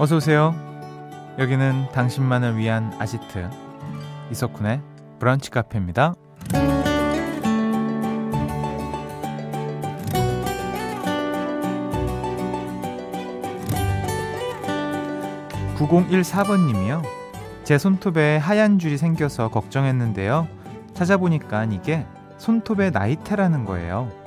어서 오세요. 여기는 당신만을 위한 아지트 이석훈의 브런치 카페입니다. 9014번님이요. 제 손톱에 하얀 줄이 생겨서 걱정했는데요. 찾아보니까 이게 손톱의 나이테라는 거예요.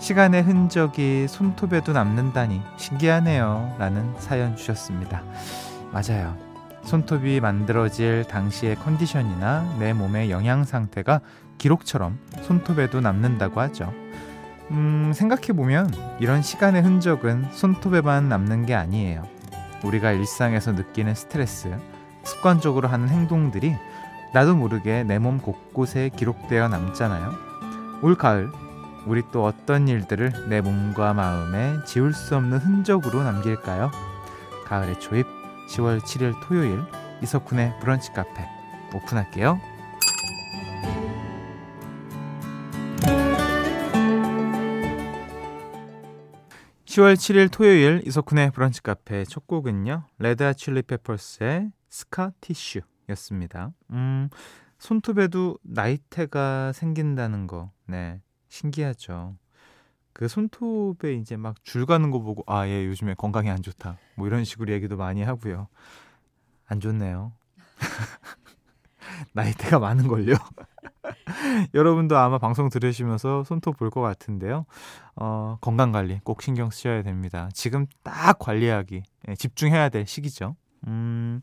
시간의 흔적이 손톱에도 남는다니 신기하네요. 라는 사연 주셨습니다. 맞아요. 손톱이 만들어질 당시의 컨디션이나 내 몸의 영양 상태가 기록처럼 손톱에도 남는다고 하죠. 음, 생각해보면 이런 시간의 흔적은 손톱에만 남는 게 아니에요. 우리가 일상에서 느끼는 스트레스, 습관적으로 하는 행동들이 나도 모르게 내 몸 곳곳에 기록되어 남잖아요. 올 가을, 우리 또 어떤 일들을 내 몸과 마음에 지울 수 없는 흔적으로 남길까요? 가을의 초입, 10월 7일 토요일, 이석훈의 브런치 카페 오픈할게요. 10월 7일 토요일 이석훈의 브런치 카페 첫 곡은요. Red Chili Peppers의 Scar Tissue였습니다. 음, 손톱에도 나이테가 생긴다는 거. 네. 신기하죠. 그 손톱에 이제 막 줄 가는 거 보고 아, 얘 요즘에 건강이 안 좋다. 뭐 이런 식으로 얘기도 많이 하고요. 안 좋네요. 나이테가 많은 걸요. 여러분도 아마 방송 들으시면서 손톱 볼 것 같은데요. 어, 건강 관리 꼭 신경 쓰셔야 됩니다. 지금 딱 관리하기 예, 집중해야 될 시기죠. 음,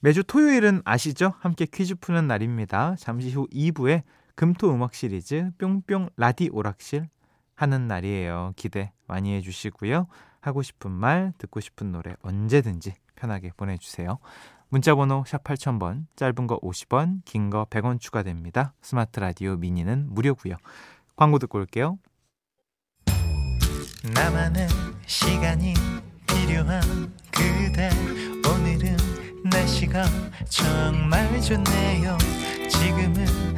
매주 토요일은 아시죠? 함께 퀴즈 푸는 날입니다. 잠시 후 2부에 금토 음악 시리즈 뿅뿅 라디 오락실 하는 날이에요. 기대 많이 해주시고요. 하고 싶은 말, 듣고 싶은 노래 언제든지 편하게 보내주세요. 문자번호 샵 8000번, 짧은 거 50원, 긴 거 100원 추가됩니다. 스마트 라디오 미니는 무료고요. 광고 듣고 올게요. 나만의 시간이 필요한 그대 오늘은 날씨가 정말 좋네요. 지금은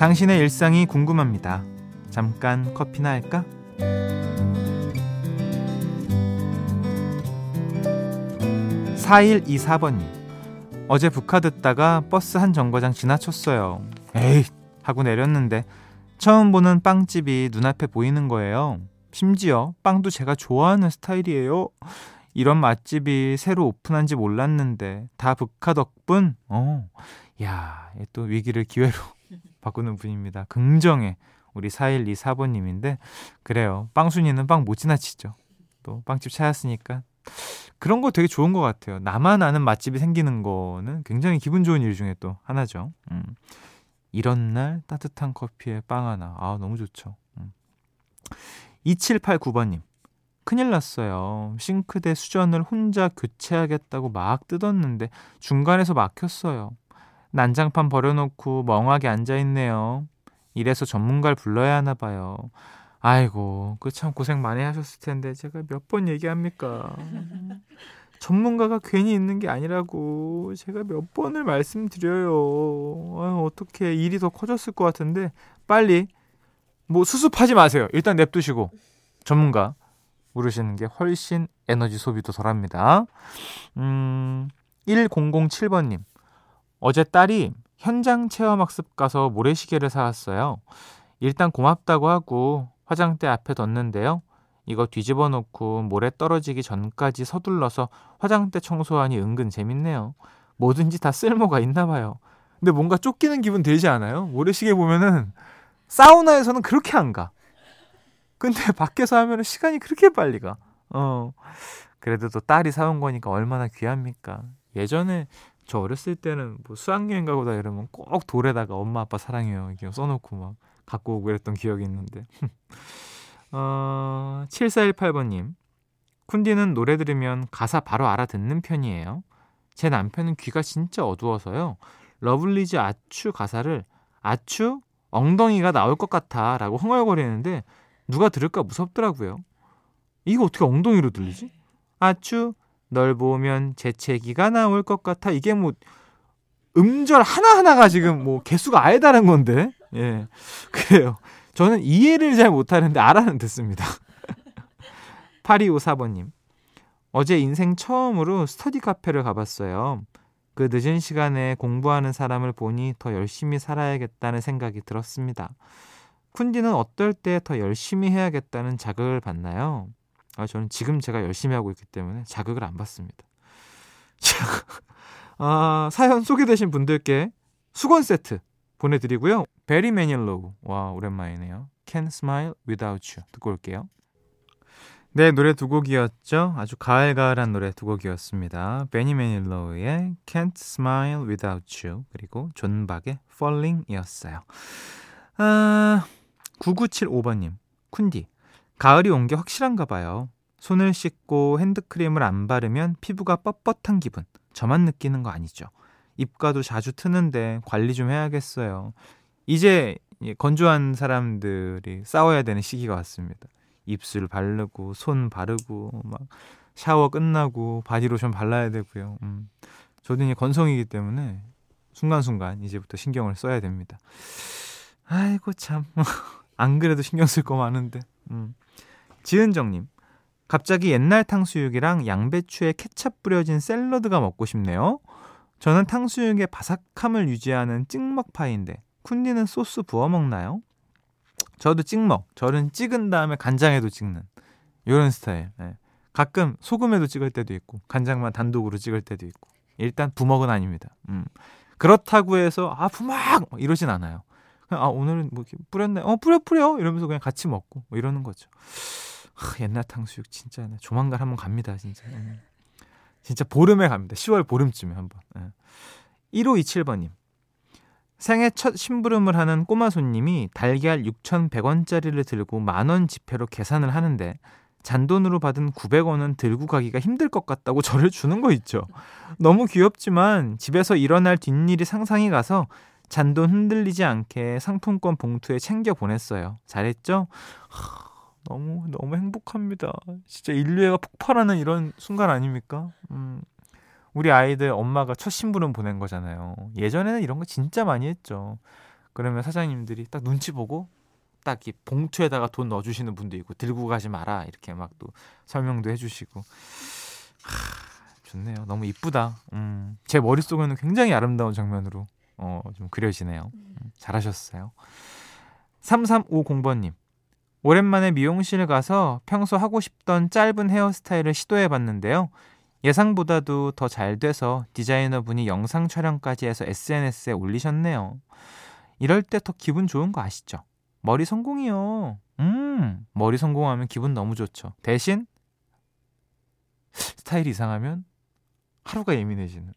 당신의 일상이 궁금합니다. 잠깐 커피나 할까? 4124번님. 어제 북카 듣다가 버스 한 정거장 지나쳤어요. 에이 하고 내렸는데 처음 보는 빵집이 눈앞에 보이는 거예요. 심지어 빵도 제가 좋아하는 스타일이에요. 이런 맛집이 새로 오픈한 지 몰랐는데 다 북카 덕분. 어. 야, 또 위기를 기회로 바꾸는 분입니다. 긍정의 우리 4124번님인데 그래요. 빵순이는 빵 못 지나치죠. 또 빵집 찾았으니까 그런 거 되게 좋은 것 같아요. 나만 아는 맛집이 생기는 거는 굉장히 기분 좋은 일 중에 또 하나죠. 음. 이런 날 따뜻한 커피에 빵 하나. 아, 너무 좋죠. 음. 2789번님. 큰일 났어요. 싱크대 수전을 혼자 교체하겠다고 막 뜯었는데 중간에서 막혔어요. 난장판 버려놓고 멍하게 앉아있네요. 이래서 전문가를 불러야 하나 봐요. 아이고, 그 참 고생 많이 하셨을 텐데 제가 몇 번 얘기합니까? 전문가가 괜히 있는 게 아니라고 제가 몇 번을 말씀드려요. 아, 어떻게 일이 더 커졌을 것 같은데 빨리 뭐 수습하지 마세요. 일단 냅두시고 전문가 물으시는 게 훨씬 에너지 소비도 덜합니다. 음, 1007번님. 어제 딸이 현장 체험 학습 가서 모래시계를 사왔어요. 일단 고맙다고 하고 화장대 앞에 뒀는데요. 이거 뒤집어 놓고 모래 떨어지기 전까지 서둘러서 화장대 청소하니 은근 재밌네요. 뭐든지 다 쓸모가 있나 봐요. 근데 뭔가 쫓기는 기분 들지 않아요? 모래시계 보면은 사우나에서는 그렇게 안 가. 근데 밖에서 하면은 시간이 그렇게 빨리 가. 어. 그래도 또 딸이 사온 거니까 얼마나 귀합니까? 예전에 저 어렸을 때는 뭐 수학여행 가고다 이러면 꼭 돌에다가 엄마 아빠 사랑해요 이렇게 써놓고 막 갖고 오고 그랬던 기억이 있는데 어, 7418번님. 쿤디는 노래 들으면 가사 바로 알아듣는 편이에요. 제 남편은 귀가 진짜 어두워서요. 러블리즈 아추 가사를 아추 엉덩이가 나올 것 같아 라고 흥얼거리는데 누가 들을까 무섭더라고요. 이거 어떻게 엉덩이로 들리지? 아추 널 보면 재채기가 나올 것 같아. 이게 뭐 음절 하나하나가 지금 뭐 개수가 아예 다른 건데. 예. 그래요. 저는 이해를 잘 못하는데 알아는 듣습니다. 8254번님. 어제 인생 처음으로 스터디 카페를 가봤어요. 그 늦은 시간에 공부하는 사람을 보니 더 열심히 살아야겠다는 생각이 들었습니다. 쿤디는 어떨 때 더 열심히 해야겠다는 자극을 받나요? 아, 저는 지금 제가 열심히 하고 있기 때문에 자극을 안 받습니다. 자, 아, 사연 소개되신 분들께 수건 세트 보내드리고요. 베리 매닐로우. 와, 오랜만이네요. Can't Smile Without You. 듣고 올게요. 네, 노래 두 곡이었죠. 아주 가을가을한 노래 두 곡이었습니다. 베리 매닐로우의 Can't Smile Without You 그리고 존 박의 Falling이었어요. 아, 9975번님, 쿤디. 가을이 온 게 확실한가 봐요. 손을 씻고 핸드크림을 안 바르면 피부가 뻣뻣한 기분. 저만 느끼는 거 아니죠. 입가도 자주 트는데 관리 좀 해야겠어요. 이제 건조한 사람들이 싸워야 되는 시기가 왔습니다. 입술 바르고 손 바르고 막 샤워 끝나고 바디로션 발라야 되고요. 음. 저도 이제 건성이기 때문에 순간순간 이제부터 신경을 써야 됩니다. 아이고 참. 안 그래도 신경 쓸 거 많은데. 음. 지은정님. 갑자기 옛날 탕수육이랑 양배추에 케찹 뿌려진 샐러드가 먹고 싶네요. 저는 탕수육의 바삭함을 유지하는 찍먹 파인데 쿤디는 소스 부어 먹나요? 저도 찍먹. 저는 찍은 다음에 간장에도 찍는 이런 스타일. 네. 가끔 소금에도 찍을 때도 있고 간장만 단독으로 찍을 때도 있고 일단 부먹은 아닙니다. 음. 그렇다고 해서 아 부먹 이러진 않아요. 아 오늘은 뭐 뿌렸네. 어 뿌려 뿌려 이러면서 그냥 같이 먹고 뭐 이러는 거죠. 하, 옛날 탕수육 진짜 네. 조만간 한번 갑니다 진짜. 음. 진짜 보름에 갑니다. 10월 보름쯤에 한번. 네. 1527번님. 생애 첫 심부름을 하는 꼬마 손님이 달걀 6,100원짜리를 들고 만원 지폐로 계산을 하는데 잔돈으로 받은 900원은 들고 가기가 힘들 것 같다고 저를 주는 거 있죠. 너무 귀엽지만 집에서 일어날 뒷일이 상상이 가서 잔돈 흔들리지 않게 상품권 봉투에 챙겨 보냈어요. 잘했죠? 하, 너무 너무 행복합니다. 진짜 인류애가 폭발하는 이런 순간 아닙니까? 음. 우리 아이들 엄마가 첫 심부름 보낸 거잖아요. 예전에는 이런 거 진짜 많이 했죠. 그러면 사장님들이 딱 눈치 보고 딱 이 봉투에다가 돈 넣어주시는 분도 있고 들고 가지 마라 이렇게 막 또 설명도 해주시고 하, 좋네요. 너무 이쁘다. 음, 제 머릿속에는 굉장히 아름다운 장면으로 어, 좀 그려지네요. 음, 잘하셨어요. 3350번님. 오랜만에 미용실 가서 평소 하고 싶던 짧은 헤어스타일을 시도해 봤는데요. 예상보다도 더 잘 돼서 디자이너분이 영상 촬영까지 해서 SNS에 올리셨네요. 이럴 때 더 기분 좋은 거 아시죠? 머리 성공이요. 음, 머리 성공하면 기분 너무 좋죠. 대신 스타일이 이상하면 하루가 예민해지는.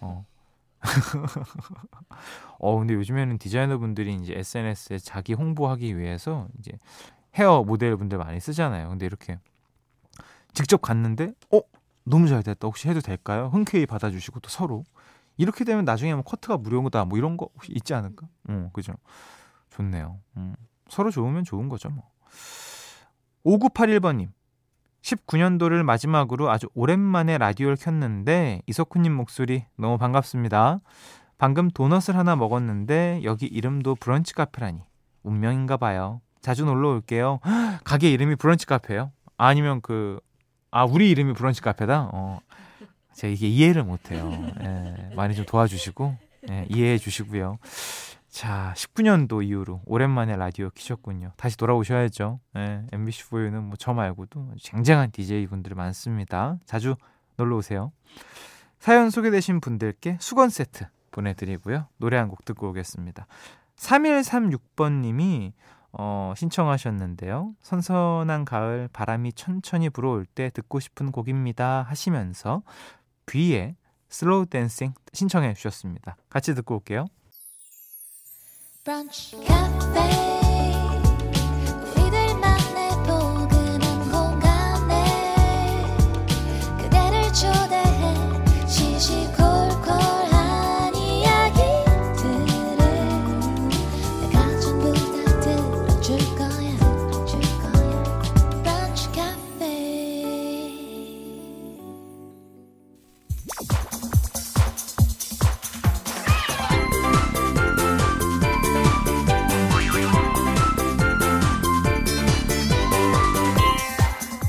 어. 어, 근데 요즘에는 디자이너분들이 이제 SNS에 자기 홍보하기 위해서 이제 헤어 모델분들 많이 쓰잖아요. 근데 이렇게 직접 갔는데, 어? 너무 잘 됐다. 혹시 해도 될까요? 흔쾌히 받아주시고 또 서로 이렇게 되면 나중에 뭐 커트가 무료다 뭐 이런 거 혹시 있지 않을까? 어, 그죠? 좋네요. 음, 서로 좋으면 좋은 거죠 뭐. 5981번님 19년도를 마지막으로 아주 오랜만에 라디오를 켰는데 이석훈님 목소리 너무 반갑습니다. 방금 도넛을 하나 먹었는데 여기 이름도 브런치 카페라니 운명인가 봐요. 자주 놀러 올게요. 가게 이름이 브런치 카페예요? 아니면 그 아, 우리 이름이 브런치 카페다? 어. 제가 이게 이해를 못해요. 예, 많이 좀 도와주시고, 예, 이해해 주시고요. 자, 19년도 이후로 오랜만에 라디오 키셨군요. 다시 돌아오셔야죠. 예, MBC4U는 뭐 저 말고도 쟁쟁한 DJ분들이 많습니다. 자주 놀러 오세요. 사연 소개되신 분들께 수건 세트 보내드리고요. 노래 한 곡 듣고 오겠습니다. 3136번님이 어, 신청하셨는데요. 선선한 가을 바람이 천천히 불어올 때 듣고 싶은 곡입니다 하시면서 뷔의 Slow Dancing 신청해 주셨습니다. 같이 듣고 올게요. 브런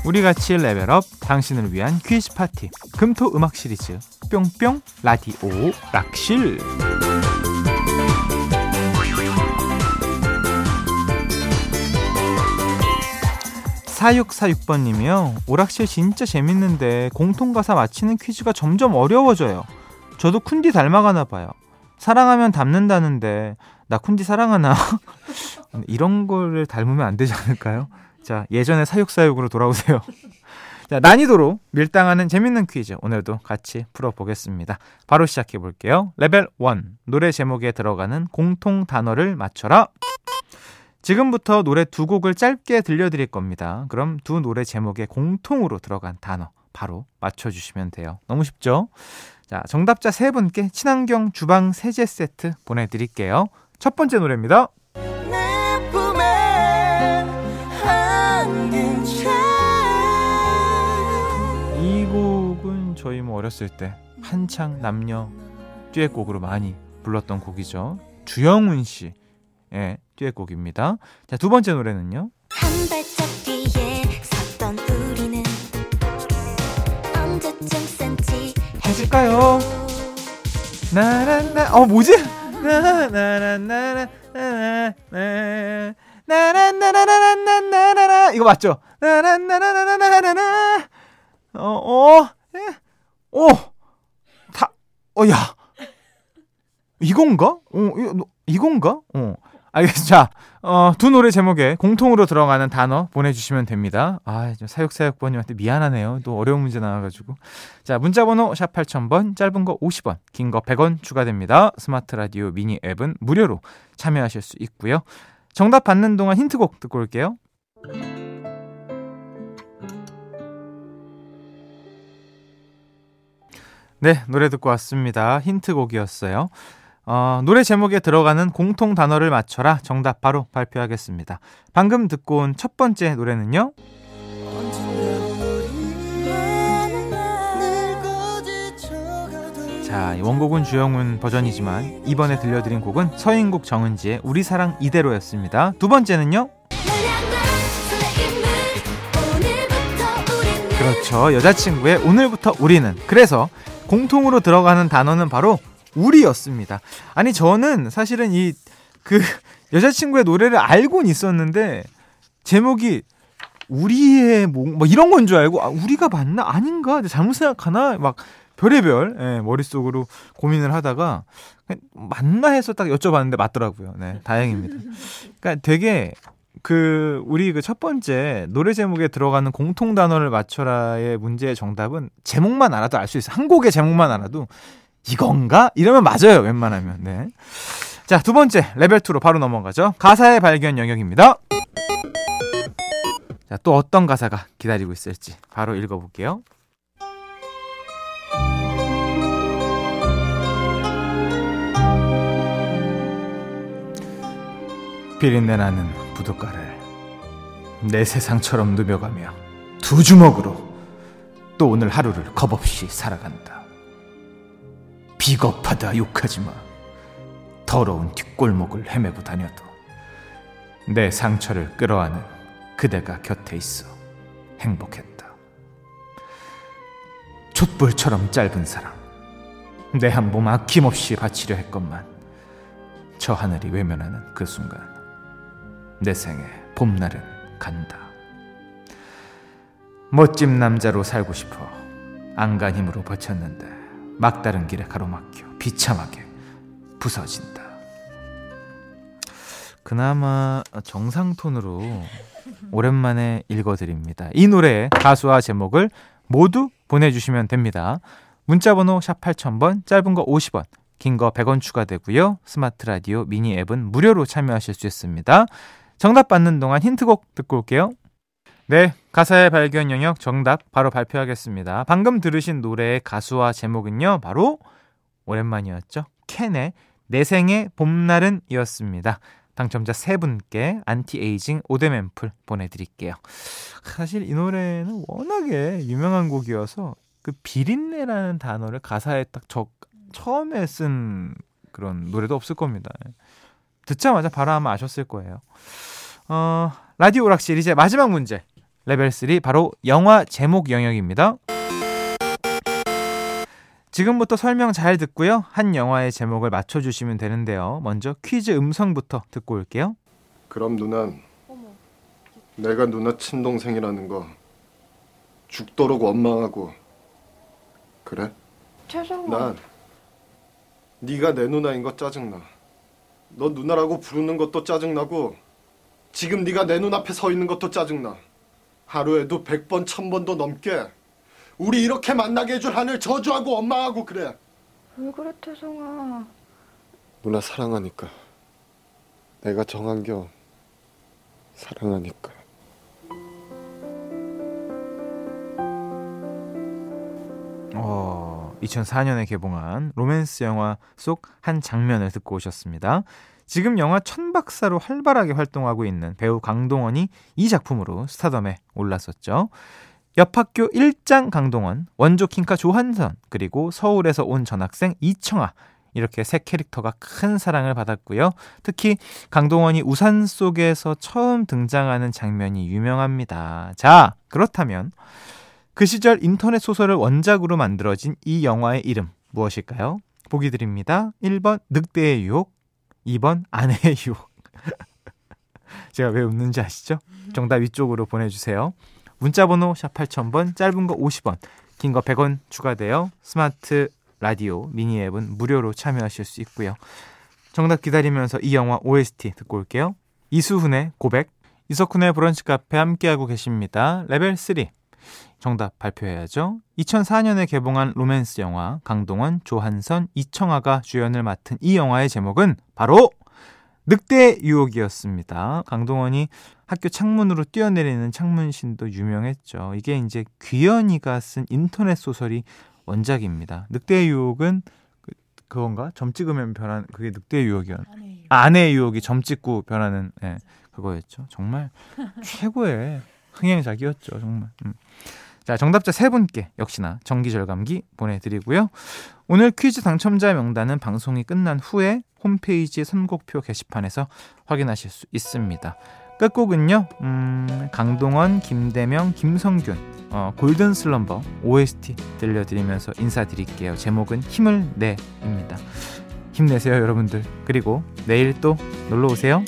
우리 같이 level up 당신을 위한 퀴즈 파티 금토 음악 시리즈 뿅뿅 라디오 락실 4646번님이요. 오락실 진짜 재밌는데 공통가사 맞히는 퀴즈가 점점 어려워져요. 저도 쿤디 닮아가나 봐요. 사랑하면 닮는다는데 나 쿤디 사랑하나? 이런 거를 닮으면 안 되지 않을까요? 자, 예전의 사육사육으로 돌아오세요. 자, 난이도로 밀당하는 재밌는 퀴즈 오늘도 같이 풀어보겠습니다. 바로 시작해 볼게요. 레벨 1 노래 제목에 들어가는 공통 단어를 맞춰라. 지금부터 노래 두 곡을 짧게 들려드릴 겁니다. 그럼 두 노래 제목에 공통으로 들어간 단어 바로 맞춰주시면 돼요. 너무 쉽죠? 자, 정답자 세 분께 친환경 주방 세제 세트 보내드릴게요. 첫 번째 노래입니다. 저희 뭐 어렸을 때 한창 남녀 듀엣곡으로 많이 불렀던 곡이죠. 주영훈 씨의 예, 듀엣곡입니다. 자, 두 번째 노래는요. 해질까요? 나란나 어 뭐지? 나란나라 나란나라나나나나 이거 맞죠? 나란나나나나나나 어어 예? 어 다 어 야 이건가? 어 이건가? 어 알겠습니다. 자, 어, 두 노래 제목에 공통으로 들어가는 단어 보내주시면 됩니다. 아, 사육사육번님한테 미안하네요. 또 어려운 문제 나와가지고. 자, 문자번호 샵 8000번, 짧은 거 50원, 긴 거 100원 추가됩니다. 스마트 라디오 미니 앱은 무료로 참여하실 수 있고요. 정답 받는 동안 힌트곡 듣고 올게요. 네, 노래 듣고 왔습니다. 힌트곡이었어요. 어, 노래 제목에 들어가는 공통 단어를 맞춰라 정답 바로 발표하겠습니다. 방금 듣고 온 첫 번째 노래는요. 자, 원곡은 주영훈 버전이지만 이번에 들려드린 곡은 서인국 정은지의 우리 사랑 이대로였습니다. 두 번째는요. 그렇죠. 여자친구의 오늘부터 우리는. 그래서 공통으로 들어가는 단어는 바로 우리였습니다. 아니 저는 사실은 이 그 여자친구의 노래를 알고는 있었는데 제목이 우리의 뭐, 뭐 이런 건 줄 알고 아, 우리가 맞나 아닌가 잘못 생각하나 막 별의별 예, 머릿속으로 고민을 하다가 맞나 해서 딱 여쭤봤는데 맞더라고요. 네, 다행입니다. 그러니까 되게 그 우리 그 첫 번째 노래 제목에 들어가는 공통 단어를 맞춰라의 문제의 정답은 제목만 알아도 알 수 있어. 한 곡의 제목만 알아도 이건가? 이러면 맞아요, 웬만하면. 네. 자, 두 번째, 레벨 2로 바로 넘어가죠. 가사의 발견 영역입니다. 자, 또 어떤 가사가 기다리고 있을지 바로 읽어 볼게요. 비린내 나는 부둣가를 내 세상처럼 누벼가며 두 주먹으로 또 오늘 하루를 겁없이 살아간다. 비겁하다 욕하지 마. 더러운 뒷골목을 헤매고 다녀도 내 상처를 끌어안은 그대가 곁에 있어 행복했다. 촛불처럼 짧은 사랑. 내 한 몸 아낌없이 바치려 했건만 저 하늘이 외면하는 그 순간 내 생에 봄날은 간다. 멋진 남자로 살고 싶어 안간 힘으로 버텼는데 막다른 길에 가로막혀 비참하게 부서진다. 그나마 정상 톤으로 오랜만에 읽어드립니다. 이 노래의 가수와 제목을 모두 보내주시면 됩니다. 문자번호 샵 8000번, 짧은 거 50원, 긴 거 100원 추가되고요. 스마트 라디오 미니 앱은 무료로 참여하실 수 있습니다. 정답 받는 동안 힌트곡 듣고 올게요. 네, 가사의 발견 영역 정답 바로 발표하겠습니다. 방금 들으신 노래의 가수와 제목은요, 바로 오랜만이었죠. 캔의 내 생에 봄날은 이었습니다. 당첨자 세 분께 안티에이징 오데맨풀 보내드릴게요. 사실 이 노래는 워낙에 유명한 곡이어서 그 비린내라는 단어를 가사에 딱 적, 처음에 쓴 그런 노래도 없을 겁니다. 듣자마자 바로 아마 아셨을 거예요. 어, 라디오 락실 이제 마지막 문제 레벨 3 바로 영화 제목 영역입니다. 지금부터 설명 잘 듣고요. 한 영화의 제목을 맞춰 주시면 되는데요. 먼저 퀴즈 음성부터 듣고 올게요. 그럼 누난 내가 누나 친동생이라는 거 죽도록 원망하고 그래? 죄송합니다. 난 네가 내 누나인 거 짜증나. 너 누나라고 부르는 것도 짜증나고 지금 네가 내 눈앞에 서 있는 것도 짜증나. 하루에도 백 번, 천 번도 넘게 우리 이렇게 만나게 해줄 하늘 저주하고 원망하고 그래. 왜 그래 태성아? 누나 사랑하니까. 내가 정한 겨 사랑하니까. 어, 2004년에 개봉한 로맨스 영화 속 한 장면을 듣고 오셨습니다. 지금 영화 천박사로 활발하게 활동하고 있는 배우 강동원이 이 작품으로 스타덤에 올랐었죠. 옆 학교 1장 강동원, 원조 킹카 조한선, 그리고 서울에서 온 전학생 이청아. 이렇게 세 캐릭터가 큰 사랑을 받았고요. 특히 강동원이 우산 속에서 처음 등장하는 장면이 유명합니다. 자, 그렇다면 그 시절 인터넷 소설을 원작으로 만들어진 이 영화의 이름 무엇일까요? 보기 드립니다. 1번 늑대의 유혹, 2번 아내의 유혹. 제가 왜 웃는지 아시죠? 정답 위쪽으로 보내주세요. 문자번호 샵 8000번, 짧은 거 50원, 긴 거 100원 추가되어 스마트 라디오 미니 앱은 무료로 참여하실 수 있고요. 정답 기다리면서 이 영화 OST 듣고 올게요. 이석훈의 고백, 이석훈의 브런치 카페 함께하고 계십니다. 레벨 3. 정답 발표해야죠. 2004년에 개봉한 로맨스 영화 강동원, 조한선, 이청아가 주연을 맡은 이 영화의 제목은 바로 늑대의 유혹이었습니다. 강동원이 학교 창문으로 뛰어내리는 창문신도 유명했죠. 이게 이제 귀여니가 쓴 인터넷 소설이 원작입니다. 늑대의 유혹은 그, 그건가? 점 찍으면 변한 그게 늑대의 유혹이었. 아, 아내의 유혹이 점 찍고 변하는 예, 그거였죠. 정말 최고의 흥행작이었죠. 정말. 음. 자, 정답자 세 분께 역시나 정기절감기 보내드리고요. 오늘 퀴즈 당첨자 명단은 방송이 끝난 후에 홈페이지 선곡표 게시판에서 확인하실 수 있습니다. 끝곡은요, 음, 강동원, 김대명, 김성균, 어, 골든 슬럼버 OST 들려드리면서 인사드릴게요. 제목은 힘을 내입니다. 힘내세요, 여러분들. 그리고 내일 또 놀러 오세요.